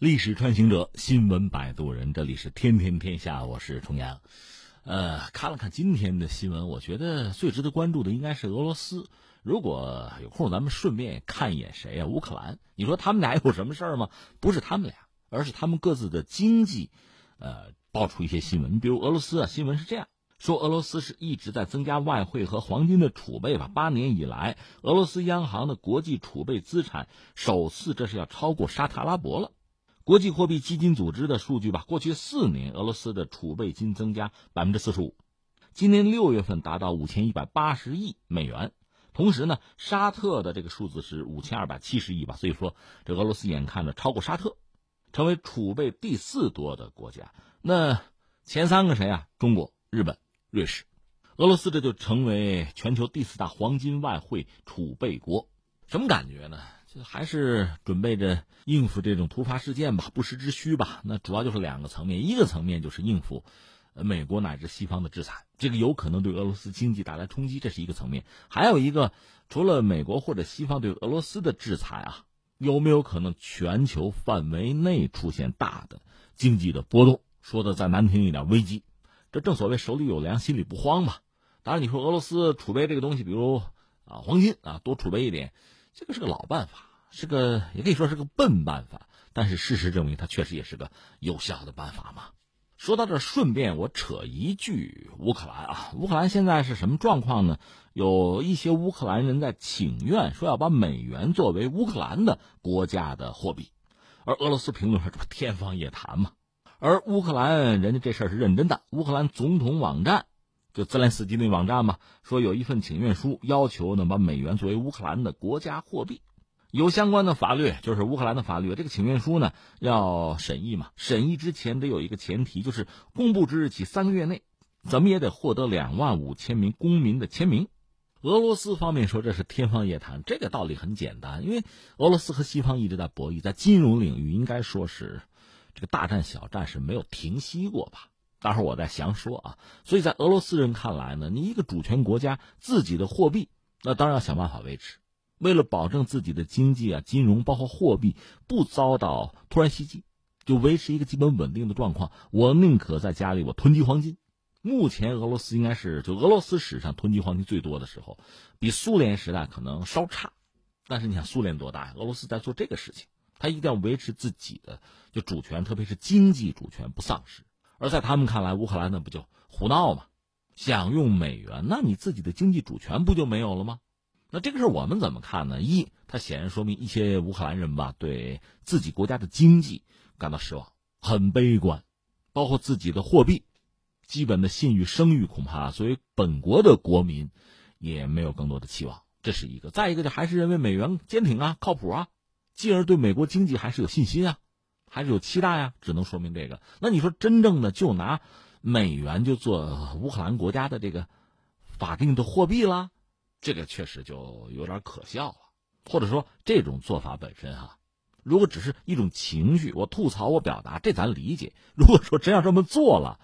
历史穿行者，新闻摆渡人，这里是天天天下，我是重阳。呃，看了看今天的新闻，我觉得最值得关注的应该是俄罗斯。如果有空，咱们顺便看一眼谁啊？乌克兰。你说他们俩有什么事儿吗？不是他们俩，而是他们各自的经济，呃，爆出一些新闻。比如俄罗斯啊，新闻是这样说：俄罗斯是一直在增加外汇和黄金的储备吧？八年以来，俄罗斯央行的国际储备资产首次这是要超过沙特阿拉伯了。国际货币基金组织的数据吧，过去四年俄罗斯的储备金增加百分之四十五，今年六月份达到五千一百八十亿美元。同时呢，沙特的这个数字是五千二百七十亿吧，所以说这俄罗斯眼看着超过沙特，成为储备第四多的国家。那前三个谁啊？中国、日本、瑞士，俄罗斯这就成为全球第四大黄金外汇储备国。什么感觉呢？就还是准备着应付这种突发事件吧，不时之需吧。那主要就是两个层面，一个层面就是应付美国乃至西方的制裁，这个有可能对俄罗斯经济带来冲击，这是一个层面。还有一个，除了美国或者西方对俄罗斯的制裁啊，有没有可能全球范围内出现大的经济的波动？说的再难听一点，危机。这正所谓手里有粮，心里不慌嘛。当然，你说俄罗斯储备这个东西，比如啊黄金啊，多储备一点。这个是个老办法，是个也可以说是个笨办法，但是事实证明它确实也是个有效的办法嘛。说到这，顺便我扯一句，乌克兰啊，乌克兰现在是什么状况呢？有一些乌克兰人在请愿，说要把美元作为乌克兰的国家的货币，而俄罗斯评论说这不天方夜谭嘛。而乌克兰人家这事儿是认真的，乌克兰总统网站。就泽连斯基那网站嘛，说有一份请愿书，要求呢把美元作为乌克兰的国家货币，有相关的法律，就是乌克兰的法律。这个请愿书呢要审议嘛，审议之前得有一个前提，就是公布之日起三个月内，怎么也得获得两万五千名公民的签名。俄罗斯方面说这是天方夜谭，这个道理很简单，因为俄罗斯和西方一直在博弈，在金融领域应该说是这个大战小战是没有停息过吧。待会儿我再详说啊，所以在俄罗斯人看来呢，你一个主权国家自己的货币，那当然要想办法维持。为了保证自己的经济啊、金融包括货币不遭到突然袭击，就维持一个基本稳定的状况，我宁可在家里我囤积黄金。目前俄罗斯应该是就俄罗斯史上囤积黄金最多的时候，比苏联时代可能稍差，但是你想苏联多大呀？俄罗斯在做这个事情，他一定要维持自己的就主权，特别是经济主权不丧失。而在他们看来，乌克兰那不就胡闹吗？想用美元，那你自己的经济主权不就没有了吗？那这个事我们怎么看呢？一，它显然说明一些乌克兰人吧，对自己国家的经济感到失望，很悲观，包括自己的货币，基本的信誉、声誉，恐怕作为本国的国民也没有更多的期望。这是一个。再一个，就还是认为美元坚挺啊，靠谱啊，进而对美国经济还是有信心啊。还是有期待呀，只能说明这个。那你说真正的就拿美元就做乌克兰国家的这个法定的货币了，这个确实就有点可笑了。或者说这种做法本身哈，如果只是一种情绪，我吐槽我表达，这咱理解。如果说真要这么做了，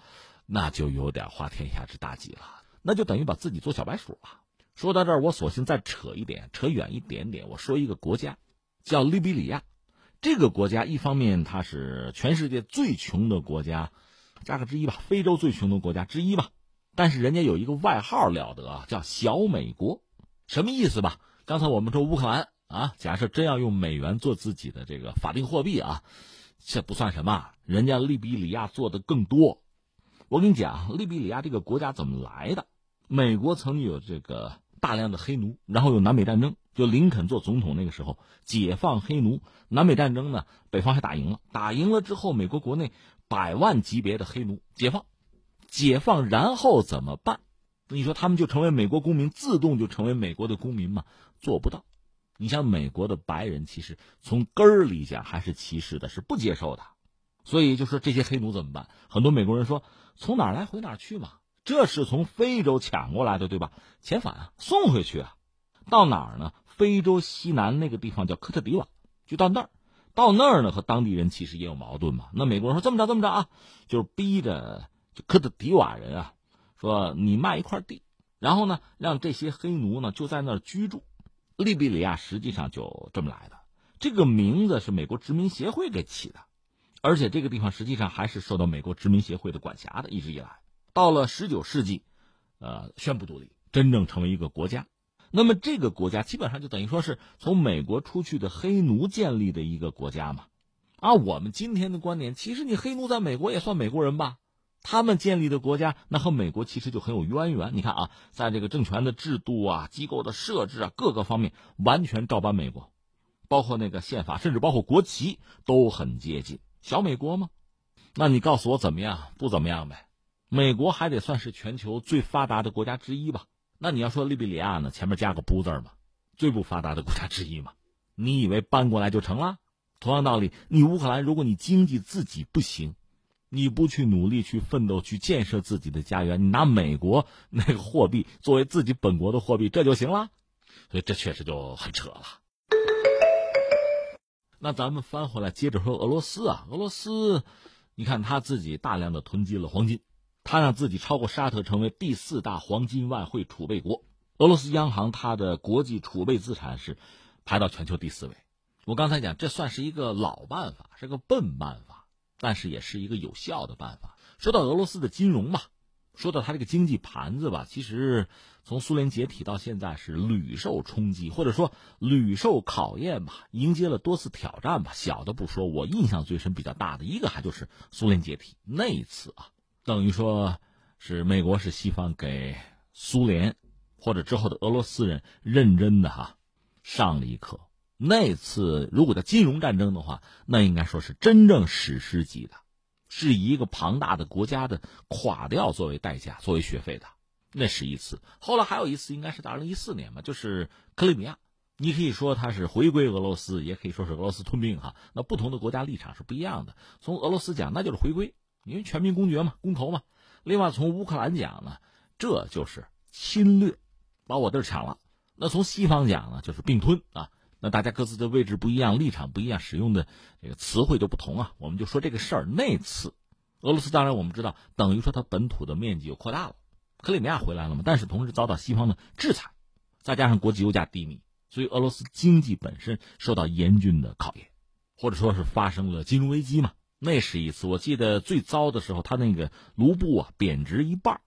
那就有点花天下之大忌了，那就等于把自己做小白鼠了。说到这儿，我索性再扯一点，扯远一点点，我说一个国家，叫利比里亚。这个国家一方面它是全世界最穷的国家，加个之一吧，非洲最穷的国家之一吧。但是人家有一个外号了得啊，叫小美国，什么意思吧？刚才我们说乌克兰啊，假设真要用美元做自己的这个法定货币啊，这不算什么，人家利比里亚做的更多。我跟你讲，利比里亚这个国家怎么来的？美国曾经有这个大量的黑奴，然后有南北战争。就林肯做总统那个时候，解放黑奴，南北战争呢，北方还打赢了。打赢了之后，美国国内百万级别的黑奴解放，解放然后怎么办？你说他们就成为美国公民，自动就成为美国的公民吗？做不到。你像美国的白人，其实从根儿里讲还是歧视的，是不接受的。所以就说这些黑奴怎么办？很多美国人说，从哪儿来回哪儿去嘛。这是从非洲抢过来的，对吧？遣返啊，送回去啊，到哪儿呢？非洲西南那个地方叫科特迪瓦，就到那儿，到那儿呢和当地人其实也有矛盾嘛。那美国人说这么着这么着啊，就是逼着就科特迪瓦人啊，说你卖一块地，然后呢让这些黑奴呢就在那儿居住。利比里亚实际上就这么来的，这个名字是美国殖民协会给起的，而且这个地方实际上还是受到美国殖民协会的管辖的，一直以来。到了十九世纪，呃，宣布独立，真正成为一个国家。那么这个国家基本上就等于说是从美国出去的黑奴建立的一个国家嘛。啊我们今天的观点，其实你黑奴在美国也算美国人吧？他们建立的国家，那和美国其实就很有渊源。你看啊，在这个政权的制度啊、机构的设置啊各个方面，完全照搬美国，包括那个宪法，甚至包括国旗都很接近小美国吗？那你告诉我怎么样？不怎么样呗。美国还得算是全球最发达的国家之一吧？那你要说利比里亚呢？前面加个不字嘛？最不发达的国家之一嘛？你以为搬过来就成了？同样道理，你乌克兰，如果你经济自己不行，你不去努力去奋斗去建设自己的家园，你拿美国 那个货币作为自己本国的货币，这就行了。所以这确实就很扯了。那咱们翻回来接着说俄罗斯啊，俄罗斯，你看他自己大量的囤积了黄金，他让自己超过沙特成为第四大黄金外汇储备国。俄罗斯央行它的国际储备资产是排到全球第四位。我刚才讲，这算是一个老办法，是个笨办法，但是也是一个有效的办法。说到俄罗斯的金融吧，说到它这个经济盘子吧，其实从苏联解体到现在是屡受冲击，或者说屡受考验吧，迎接了多次挑战吧。小的不说，我印象最深、比较大的一个，还就是苏联解体那一次啊，等于说是美国是西方给苏联或者之后的俄罗斯人认真的哈上了一课。那次如果叫金融战争的话，那应该说是真正史诗级的，是以一个庞大的国家的垮掉作为代价、作为学费的。那是一次。后来还有一次，应该是在二零一四年吧，就是克里米亚。你可以说它是回归俄罗斯，也可以说是俄罗斯吞并哈。那不同的国家立场是不一样的。从俄罗斯讲，那就是回归，因为全民公决嘛，公投嘛。另外，从乌克兰讲呢，这就是侵略，把我地儿抢了。那从西方讲呢，就是并吞啊。那大家各自的位置不一样，立场不一样，使用的这个词汇就不同啊。我们就说这个事儿，那次俄罗斯当然我们知道，等于说它本土的面积又扩大了，克里米亚回来了嘛。但是同时遭到西方的制裁，再加上国际油价低迷，所以俄罗斯经济本身受到严峻的考验，或者说是发生了金融危机嘛。那是一次，我记得最糟的时候，他那个卢布啊贬值一半。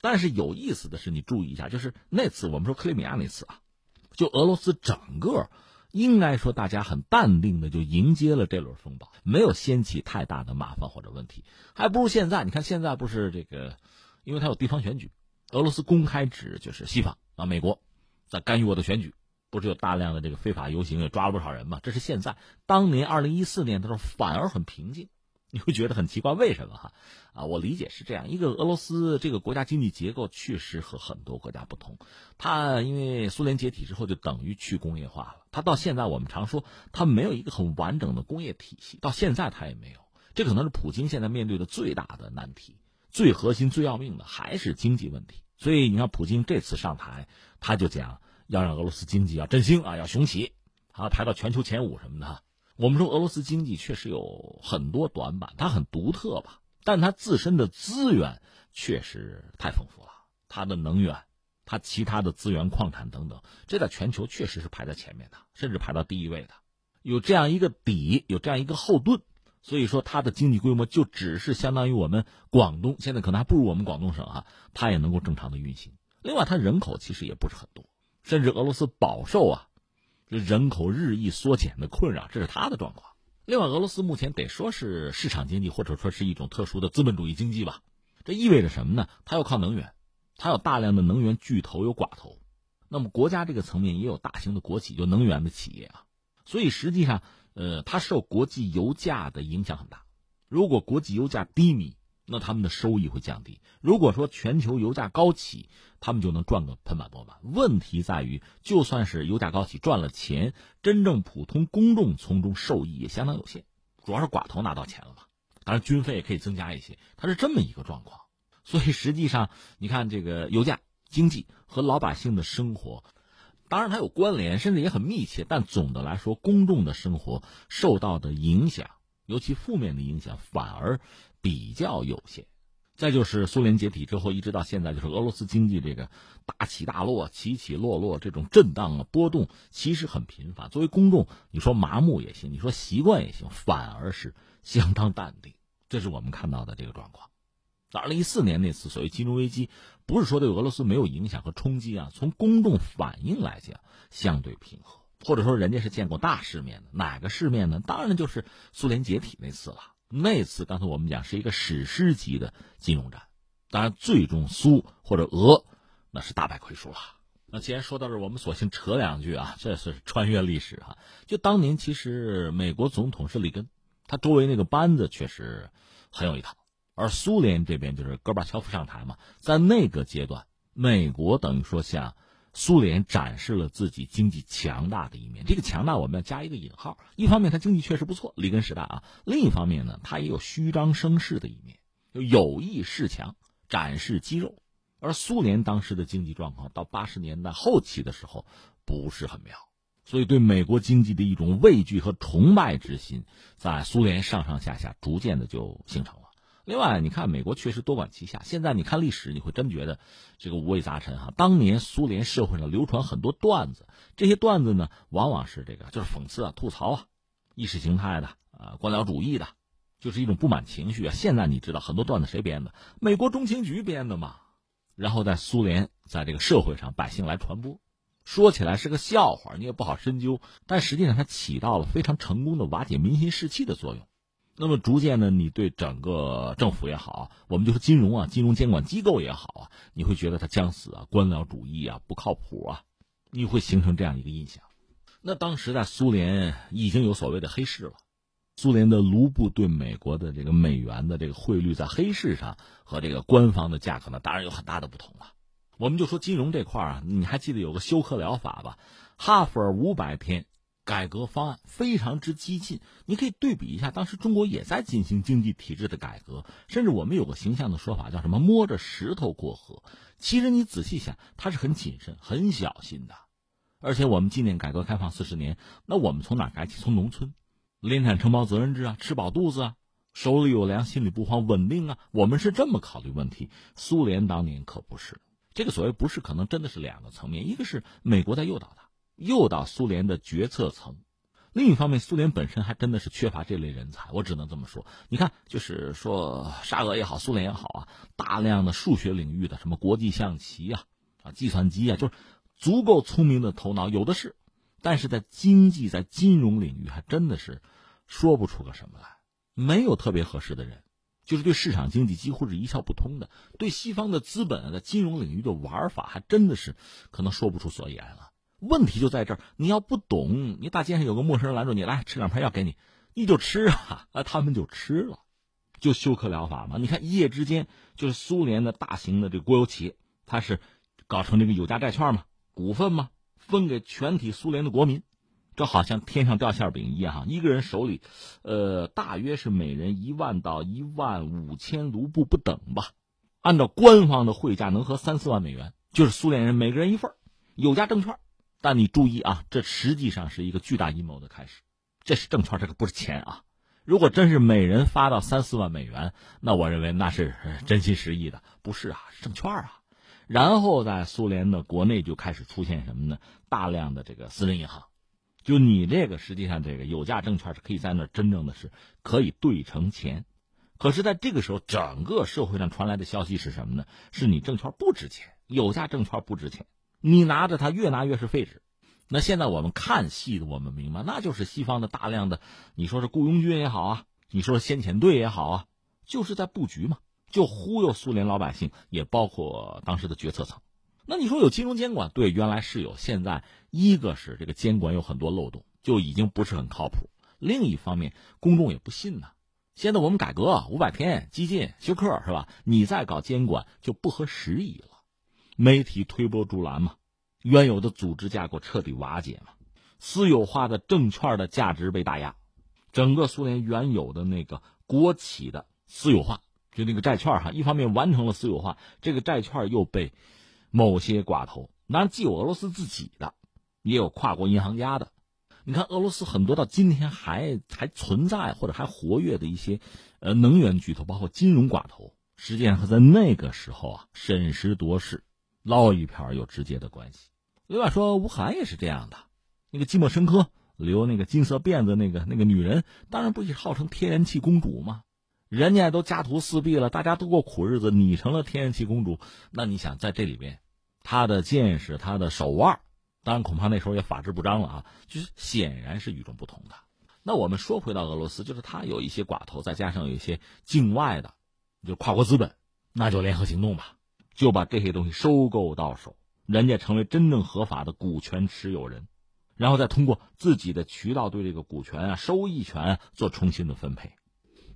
但是有意思的是，你注意一下，就是那次我们说克里米亚那次啊，就俄罗斯整个。应该说，大家很淡定的就迎接了这轮风暴，没有掀起太大的麻烦或者问题，还不如现在。你看现在不是这个，因为它有地方选举，俄罗斯公开指就是西方啊，美国在干预我的选举，不是有大量的这个非法游行，也抓了不少人嘛？这是现在。当年二零一四年的时候反而很平静。你会觉得很奇怪，为什么哈？啊，我理解是这样：一个俄罗斯这个国家经济结构确实和很多国家不同。它因为苏联解体之后就等于去工业化了，它到现在我们常说它没有一个很完整的工业体系，到现在它也没有。这可能是普京现在面对的最大的难题，最核心、最要命的还是经济问题。所以你看，普京这次上台，他就讲要让俄罗斯经济要振兴啊，要雄起，啊，排到全球前五什么的。我们说俄罗斯经济确实有很多短板，它很独特吧，但它自身的资源确实太丰富了。它的能源，它其他的资源、矿产等等，这在全球确实是排在前面的，甚至排到第一位的。有这样一个底，有这样一个后盾，所以说它的经济规模就只是相当于我们广东，现在可能还不如我们广东省啊，它也能够正常的运行。另外，它人口其实也不是很多，甚至俄罗斯饱受啊。这人口日益缩减的困扰，这是他的状况。另外，俄罗斯目前得说是市场经济，或者说是一种特殊的资本主义经济吧。这意味着什么呢？它要靠能源，它有大量的能源巨头，有寡头。那么国家这个层面也有大型的国企，就能源的企业啊。所以实际上，呃，它受国际油价的影响很大。如果国际油价低迷，那他们的收益会降低。如果说全球油价高起，他们就能赚个盆满钵满。问题在于，就算是油价高起赚了钱，真正普通公众从中受益也相当有限，主要是寡头拿到钱了嘛。当然，军费也可以增加一些，它是这么一个状况。所以实际上，你看这个油价、经济和老百姓的生活，当然它有关联，甚至也很密切。但总的来说，公众的生活受到的影响，尤其负面的影响，反而。比较有限，再就是苏联解体之后，一直到现在，就是俄罗斯经济这个大起大落、起起落落这种震荡啊、波动，其实很频繁。作为公众，你说麻木也行，你说习惯也行，反而是相当淡定。这是我们看到的这个状况。二零一四年那次所谓金融危机，不是说对俄罗斯没有影响和冲击啊，从公众反应来讲，相对平和，或者说人家是见过大世面的。哪个世面呢？当然就是苏联解体那次了。那次刚才我们讲是一个史诗级的金融战，当然最终苏或者俄那是大败亏输了。那既然说到这，我们索性扯两句啊，这是穿越历史啊。就当年其实美国总统是里根，他周围那个班子确实很有一套。而苏联这边就是戈尔巴乔夫上台嘛，在那个阶段，美国等于说像苏联展示了自己经济强大的一面。这个强大我们要加一个引号，一方面它经济确实不错，里根时代啊；另一方面呢，它也有虚张声势的一面，就有意示强，展示肌肉。而苏联当时的经济状况到八十年代后期的时候不是很妙，所以对美国经济的一种畏惧和崇拜之心，在苏联上上下下逐渐的就形成了。另外，你看美国确实多管齐下。现在你看历史，你会真觉得这个五味杂陈哈。当年苏联社会上流传很多段子，这些段子呢，往往是这个就是讽刺啊、吐槽啊、意识形态的啊、官僚主义的，就是一种不满情绪啊。现在你知道很多段子谁编的？美国中情局编的嘛。然后在苏联，在这个社会上百姓来传播，说起来是个笑话，你也不好深究，但实际上它起到了非常成功的瓦解民心士气的作用。那么逐渐呢，你对整个政府也好，我们就说金融啊，金融监管机构也好啊，你会觉得它将死啊，官僚主义啊，不靠谱啊，你会形成这样一个印象。那当时在苏联已经有所谓的黑市了，苏联的卢布对美国的这个美元的这个汇率在黑市上和这个官方的价格呢，当然有很大的不同了。我们就说金融这块啊，你还记得有个休克疗法吧？哈佛五百天。改革方案非常之激进，你可以对比一下，当时中国也在进行经济体制的改革，甚至我们有个形象的说法叫什么“摸着石头过河”。其实你仔细想，他是很谨慎、很小心的。而且我们纪念改革开放四十年，那我们从哪改起？从农村，联产承包责任制啊，吃饱肚子啊，手里有粮，心里不慌，稳定啊。我们是这么考虑问题。苏联当年可不是，这个所谓不是，可能真的是两个层面，一个是美国在诱导他。诱导苏联的决策层，另一方面，苏联本身还真的是缺乏这类人才。我只能这么说。你看，就是说沙俄也好，苏联也好啊，大量的数学领域的什么国际象棋啊、啊计算机啊，就是足够聪明的头脑有的是，但是在经济、在金融领域还真的是说不出个什么来，没有特别合适的人，就是对市场经济几乎是一窍不通的，对西方的资本在金融领域的玩法还真的是可能说不出所以然了。问题就在这儿，你要不懂，你大街上有个陌生人拦住你，来吃两片药给你，你就吃啊，啊，他们就吃了，就休克疗法嘛。你看一夜之间，就是苏联的大型的这个国有企业，它是搞成这个有价债券嘛，股份嘛，分给全体苏联的国民，这好像天上掉馅饼一样哈。一个人手里，呃，大约是每人一万到一万五千卢布不等吧，按照官方的汇价能合三四万美元，就是苏联人每个人一份有价证券。但你注意啊，这实际上是一个巨大阴谋的开始。这是证券，这个不是钱啊。如果真是每人发到三四万美元，那我认为那是真心实意的。不是啊，是证券啊。然后在苏联的国内就开始出现什么呢？大量的这个私人银行，就你这个实际上这个有价证券是可以在那真正的是可以兑成钱。可是，在这个时候，整个社会上传来的消息是什么呢？是你证券不值钱，有价证券不值钱。你拿着它越拿越是废纸，那现在我们看戏的我们明白，那就是西方的大量的，你说是雇佣军也好啊，你说先遣队也好啊，就是在布局嘛，就忽悠苏联老百姓，也包括当时的决策层。那你说有金融监管，对，原来是有，现在一个是这个监管有很多漏洞，就已经不是很靠谱；另一方面，公众也不信呐。现在我们改革五百天，激进休克是吧？你再搞监管就不合时宜了。媒体推波助澜嘛，原有的组织架构彻底瓦解嘛，私有化的证券的价值被打压，整个苏联原有的那个国企的私有化，就那个债券哈，一方面完成了私有化，这个债券又被某些寡头，当然既有俄罗斯自己的，也有跨国银行家的。你看俄罗斯很多到今天还还存在或者还活跃的一些呃能源巨头，包括金融寡头。实际上和在那个时候啊审时度势捞一票有直接的关系。另外说，吴晗也是这样的，那个寂寞深刻留那个金色辫子那个那个女人，当然不也号称天然气公主吗？人家都家徒四壁了，大家都过苦日子，你成了天然气公主，那你想在这里边，他的见识，他的手腕，当然恐怕那时候也法制不彰了啊，就是显然是与众不同的。那我们说回到俄罗斯，就是他有一些寡头，再加上有一些境外的，就跨国资本，那就联合行动吧，就把这些东西收购到手。人家成为真正合法的股权持有人，然后再通过自己的渠道对这个股权啊、收益权做重新的分配。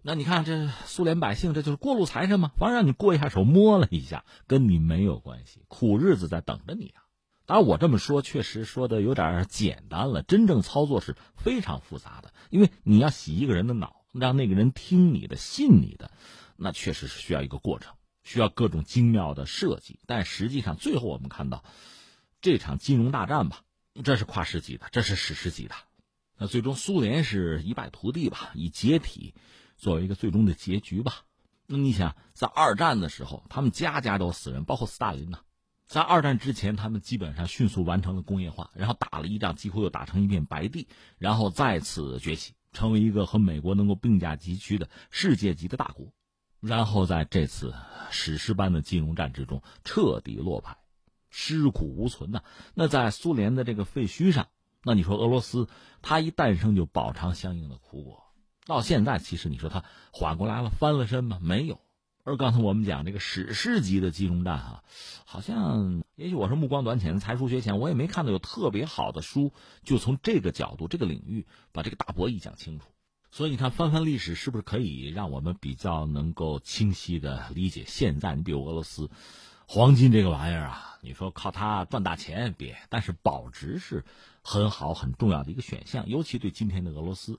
那你看，这苏联百姓这就是过路财神嘛，反正让你过一下手，摸了一下，跟你没有关系，苦日子在等着你啊。当然，我这么说确实说的有点简单了，真正操作是非常复杂的，因为你要洗一个人的脑，让那个人听你的、信你的，那确实是需要一个过程。需要各种精妙的设计，但实际上最后我们看到，这场金融大战吧，这是跨世纪的，这是史诗级的。那最终苏联是一败涂地吧，以解体作为一个最终的结局吧。那你想，在二战的时候，他们家家都死人，包括斯大林呢。在二战之前，他们基本上迅速完成了工业化，然后打了一仗，几乎又打成一片白地，然后再次崛起，成为一个和美国能够并驾齐驱的世界级的大国。然后在这次史诗般的金融战之中彻底落败，尸骨无存呐。那在苏联的这个废墟上，那你说俄罗斯，它一诞生就饱尝相应的苦果。到现在，其实你说它缓过来了，翻了身吗？没有。而刚才我们讲这个史诗级的金融战啊，好像也许我是目光短浅，才疏学浅，我也没看到有特别好的书，就从这个角度、这个领域把这个大博弈讲清楚。所以你看，翻翻历史是不是可以让我们比较能够清晰的理解现在？你比如俄罗斯，黄金这个玩意儿啊，你说靠它赚大钱别，但是保值是很好很重要的一个选项。尤其对今天的俄罗斯，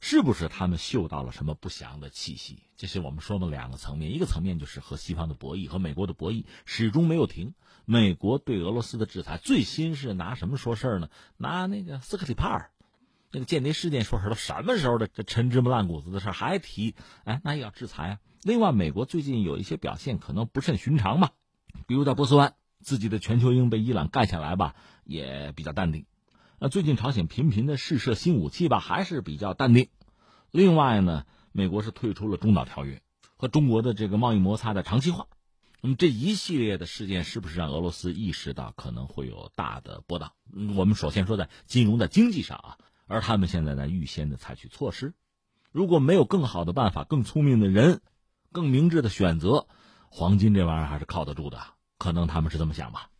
是不是他们嗅到了什么不祥的气息？这是我们说的两个层面，一个层面就是和西方的博弈，和美国的博弈始终没有停。美国对俄罗斯的制裁，最新是拿什么说事儿呢？拿那个斯克里帕尔。那个间谍事件说是都什么时候的？这陈芝麻烂谷子的事还提？哎，那也要制裁啊！另外，美国最近有一些表现可能不甚寻常吧，比如在波斯湾，自己的全球鹰被伊朗干下来吧，也比较淡定。那最近朝鲜频频的试射新武器吧，还是比较淡定。另外呢，美国是退出了中导条约，和中国的这个贸易摩擦的长期化。那么这一系列的事件，是不是让俄罗斯意识到可能会有大的波荡？我们首先说在金融、的经济上啊。而他们现在在预先的采取措施，如果没有更好的办法、更聪明的人、更明智的选择，黄金这玩意儿还是靠得住的。可能他们是这么想吧。